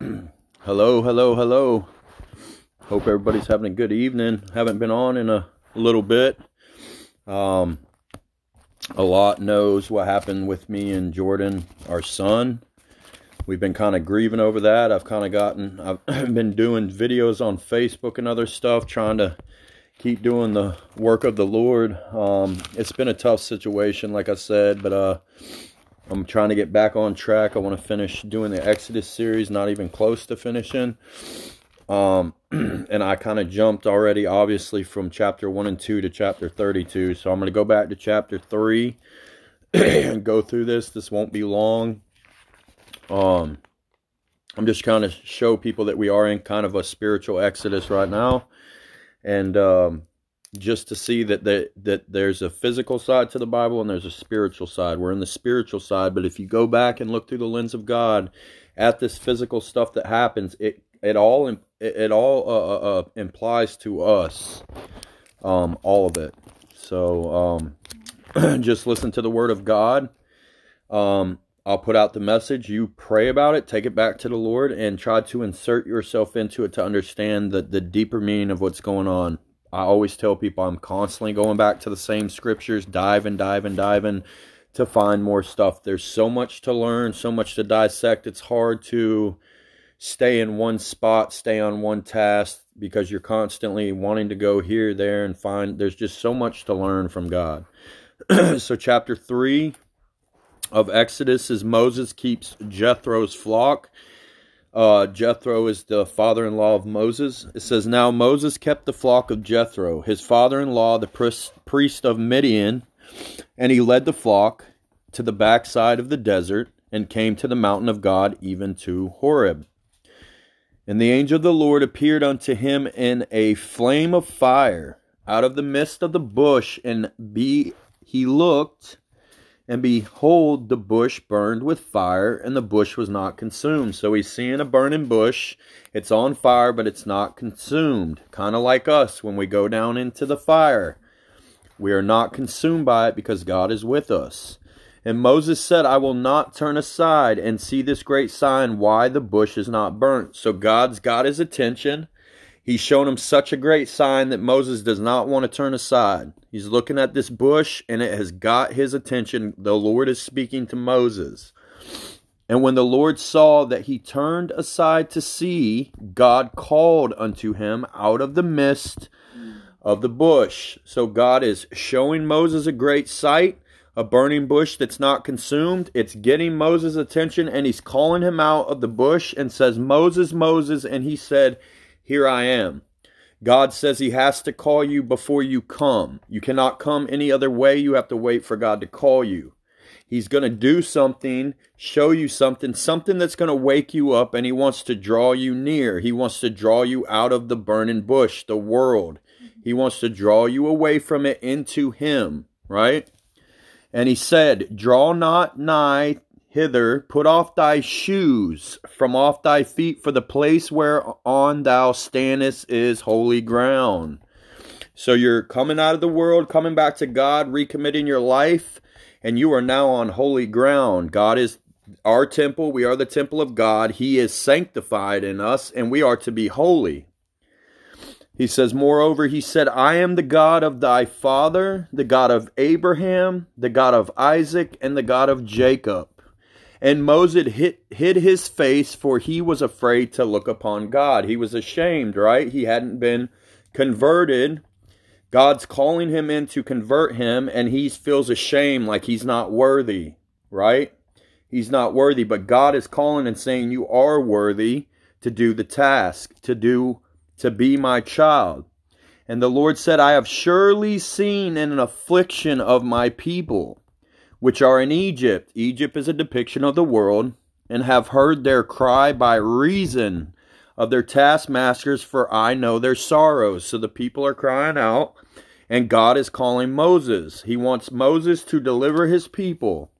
hello, hello, hello. Hope everybody's having a good evening. Haven't been on in a little bit. Um, a lot knows what happened with me and Jordan, our son. We've been kind of grieving over that. I've kind of gotten, I've been doing videos on Facebook and other stuff, trying to keep doing the work of the Lord. Um, it's been a tough situation, like I said, but uh, I'm trying to get back on track. I want to finish doing the Exodus series, not even close to finishing. Um, and I kind of jumped already, obviously, from chapter 1 and 2 to chapter 32. So I'm going to go back to chapter 3 and go through this. This won't be long. Um, I'm just trying to show people that we are in kind of a spiritual exodus right now. And um, just to see that that that there's a physical side to the Bible and there's a spiritual side. We're in the spiritual side, but if you go back and look through the lens of God at this physical stuff that happens, it it all it, all uh, uh, uh, implies to us um, all of it. So um, just listen to the word of God. Um, I'll put out the message. You pray about it, take it back to the Lord, and try to insert yourself into it to understand the, the deeper meaning of what's going on. I always tell people I'm constantly going back to the same scriptures, diving, diving, diving to find more stuff. There's so much to learn, so much to dissect. It's hard to stay in one spot, stay on one task because you're constantly wanting to go here, there, and find. There's just so much to learn from God. so, chapter 3 of Exodus is Moses keeps Jethro's flock uh, Jethro is the father in law of Moses. It says, Now Moses kept the flock of Jethro, his father in law, the priest of Midian, and he led the flock to the backside of the desert and came to the mountain of God, even to Horeb. And the angel of the Lord appeared unto him in a flame of fire out of the midst of the bush, and be he looked, and behold, the bush burned with fire, and the bush was not consumed. So he's seeing a burning bush. It's on fire, but it's not consumed. Kind of like us when we go down into the fire. We are not consumed by it because God is with us. And Moses said, I will not turn aside and see this great sign why the bush is not burnt. So God's got his attention. He's shown him such a great sign that Moses does not want to turn aside. He's looking at this bush and it has got his attention. The Lord is speaking to Moses. And when the Lord saw that he turned aside to see, God called unto him out of the mist of the bush. So God is showing Moses a great sight, a burning bush that's not consumed. It's getting Moses' attention, and he's calling him out of the bush and says, Moses, Moses. And he said, here I am. God says He has to call you before you come. You cannot come any other way. You have to wait for God to call you. He's going to do something, show you something, something that's going to wake you up, and He wants to draw you near. He wants to draw you out of the burning bush, the world. He wants to draw you away from it into Him, right? And He said, Draw not nigh hither, put off thy shoes from off thy feet, for the place whereon thou standest is holy ground. So you're coming out of the world, coming back to God, recommitting your life, and you are now on holy ground. God is our temple. We are the temple of God. He is sanctified in us, and we are to be holy. He says, Moreover, he said, I am the God of thy father, the God of Abraham, the God of Isaac, and the God of Jacob. And Moses hid, hid his face, for he was afraid to look upon God. He was ashamed, right? He hadn't been converted. God's calling him in to convert him, and he feels ashamed like he's not worthy, right? He's not worthy, but God is calling and saying, You are worthy to do the task, to do, to be my child. And the Lord said, I have surely seen an affliction of my people which are in Egypt. Egypt is a depiction of the world, and have heard their cry by reason of their taskmasters, for I know their sorrows. So the people are crying out, and God is calling Moses. He wants Moses to deliver his people.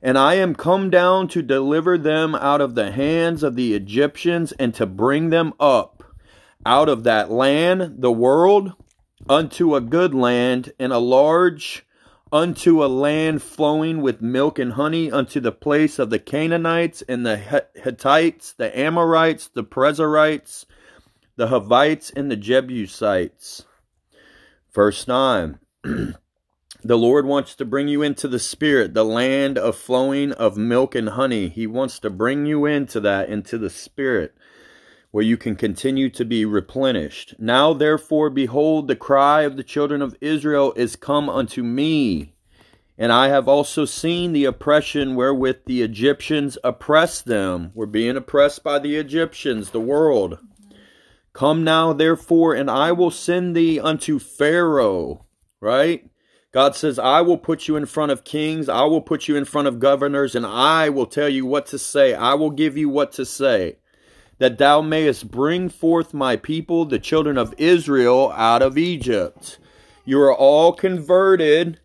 And I am come down to deliver them out of the hands of the Egyptians and to bring them up out of that land, the world, unto a good land and a large unto a land flowing with milk and honey, unto the place of the Canaanites and the Hittites, the Amorites, the Perizzites, the Hivites, and the Jebusites. Verse 9 The Lord wants to bring you into the Spirit, the land of flowing of milk and honey. He wants to bring you into that, into the Spirit where you can continue to be replenished. Now, therefore, behold, the cry of the children of Israel is come unto me. And I have also seen the oppression wherewith the Egyptians oppress them. We're being oppressed by the Egyptians, the world. Come now, therefore, and I will send thee unto Pharaoh. Right? God says, I will put you in front of kings, I will put you in front of governors, and I will tell you what to say. I will give you what to say that thou mayest bring forth my people, the children of Israel, out of Egypt. You are all converted.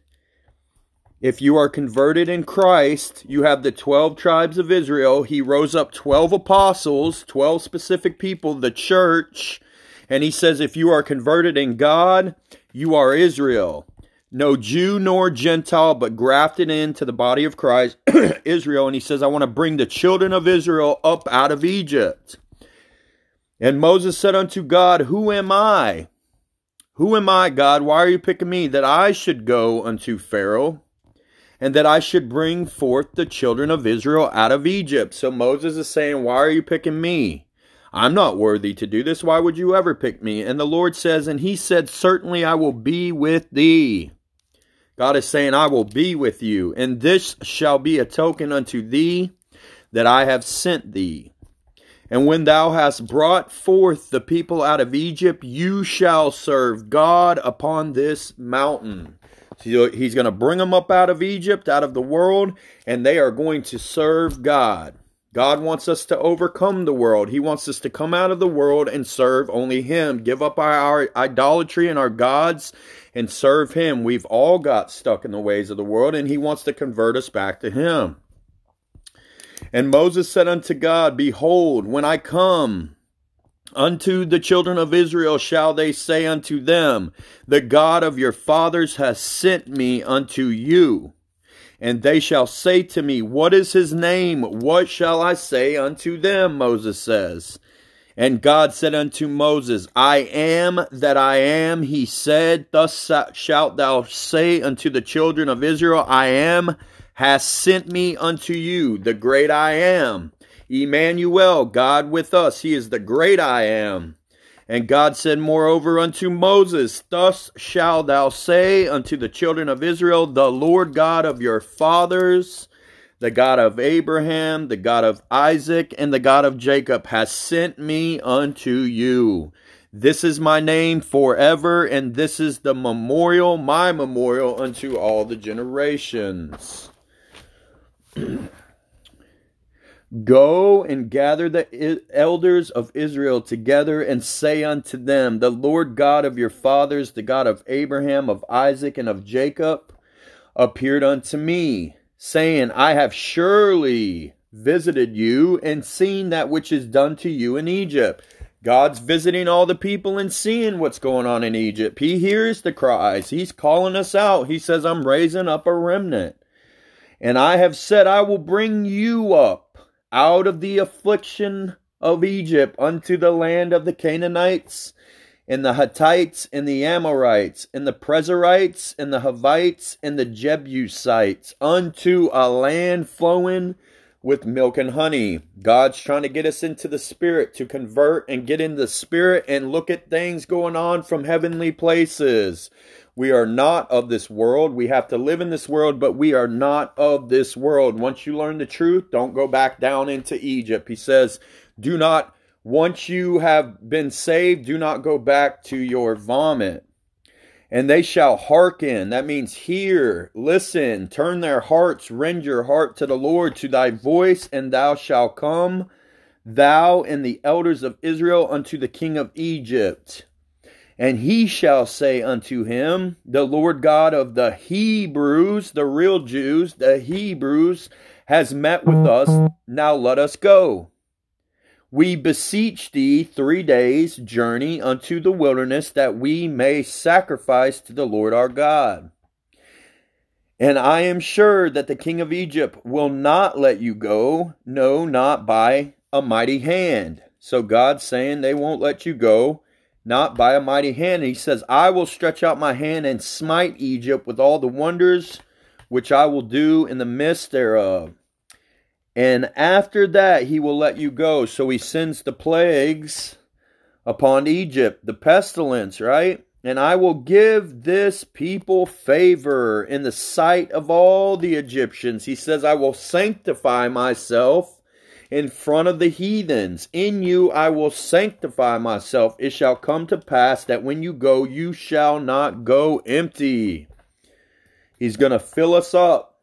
If you are converted in Christ, you have the 12 tribes of Israel. He rose up 12 apostles, 12 specific people, the church. And he says, if you are converted in God, you are Israel. No Jew nor Gentile, but grafted into the body of Christ, Israel. And he says, I want to bring the children of Israel up out of Egypt. And Moses said unto God, Who am I? Who am I, God? Why are you picking me that I should go unto Pharaoh and that I should bring forth the children of Israel out of Egypt? So Moses is saying, Why are you picking me? I'm not worthy to do this. Why would you ever pick me? And the Lord says, And he said, Certainly I will be with thee. God is saying, I will be with you, and this shall be a token unto thee that I have sent thee. And when thou hast brought forth the people out of Egypt, you shall serve God upon this mountain. So he's going to bring them up out of Egypt, out of the world, and they are going to serve God. God wants us to overcome the world. He wants us to come out of the world and serve only Him. Give up our, our, idolatry and our gods and serve Him. We've all got stuck in the ways of the world, and He wants to convert us back to Him. And Moses said unto God, Behold, when I come unto the children of Israel, shall they say unto them, The God of your fathers has sent me unto you. And they shall say to me, What is his name? What shall I say unto them? Moses says. And God said unto Moses, I am that I am. He said, Thus shalt thou say unto the children of Israel, I am has sent me unto you, the great I am. Emmanuel, God with us. He is the great I am. And God said moreover unto Moses, Thus shalt thou say unto the children of Israel, The Lord God of your fathers, the God of Abraham, the God of Isaac, and the God of Jacob, has sent me unto you. This is my name forever, and this is the memorial, my memorial unto all the generations. Go and gather the elders of Israel together and say unto them, The Lord God of your fathers, the God of Abraham, of Isaac, and of Jacob, appeared unto me, saying, I have surely visited you and seen that which is done to you in Egypt. God's visiting all the people and seeing what's going on in Egypt. He hears the cries. He's calling us out. He says, I'm raising up a remnant. And I have said, I will bring you up out of the affliction of Egypt unto the land of the Canaanites, and the Hittites, and the Amorites, and the Perizzites, and the Hivites, and the Jebusites, unto a land flowing with milk and honey. God's trying to get us into the spirit to convert and get in the spirit and look at things going on from heavenly places. We are not of this world. We have to live in this world, but we are not of this world. Once you learn the truth, don't go back down into Egypt. He says, do not, once you have been saved, do not go back to your vomit. And they shall hearken. That means hear, listen, turn their hearts, rend your heart to the Lord, to thy voice, and thou shalt come, thou and the elders of Israel, unto the king of Egypt and he shall say unto him, The Lord God of the Hebrews, the real Jews, the Hebrews, has met with us. Now let us go. We beseech thee three days' journey unto the wilderness, that we may sacrifice to the Lord our God. And I am sure that the king of Egypt will not let you go, no, not by a mighty hand. So God's saying they won't let you go, not by a mighty hand. And he says, I will stretch out my hand and smite Egypt with all the wonders which I will do in the midst thereof. And after that he will let you go. So he sends the plagues upon Egypt, the pestilence, right? And I will give this people favor in the sight of all the Egyptians. He says, I will sanctify myself in front of the heathens. In you I will sanctify myself. It shall come to pass that when you go, you shall not go empty. He's going to fill us up.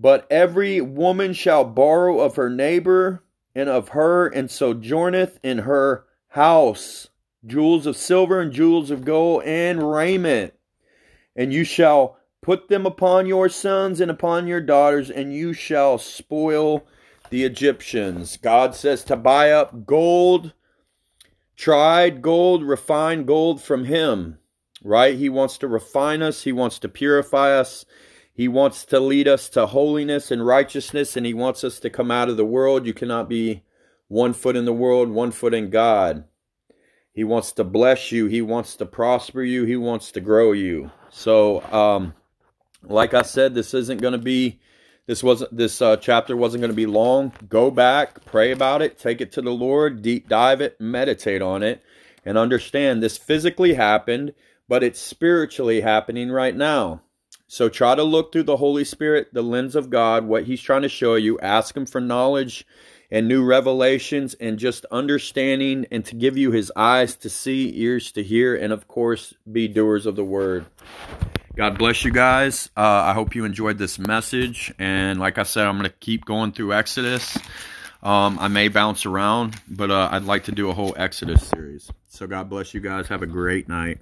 But every woman shall borrow of her neighbor and of her and sojourneth in her house jewels of silver and jewels of gold and raiment. And you shall put them upon your sons and upon your daughters, and you shall spoil the Egyptians. God says to buy up gold, tried gold, refined gold from Him, right? He wants to refine us, He wants to purify us. He wants to lead us to holiness and righteousness, and He wants us to come out of the world. You cannot be one foot in the world, one foot in God. He wants to bless you. He wants to prosper you. He wants to grow you. So, um, like I said, this isn't going to be this wasn't this uh, chapter wasn't going to be long. Go back, pray about it, take it to the Lord, deep dive it, meditate on it, and understand this physically happened, but it's spiritually happening right now. So try to look through the Holy Spirit, the lens of God, what He's trying to show you. Ask Him for knowledge and new revelations and just understanding and to give you his eyes to see, ears to hear, and of course, be doers of the word. God bless you guys. Uh, I hope you enjoyed this message. And like I said, I'm going to keep going through Exodus. Um, I may bounce around, but uh, I'd like to do a whole Exodus series. So God bless you guys. Have a great night.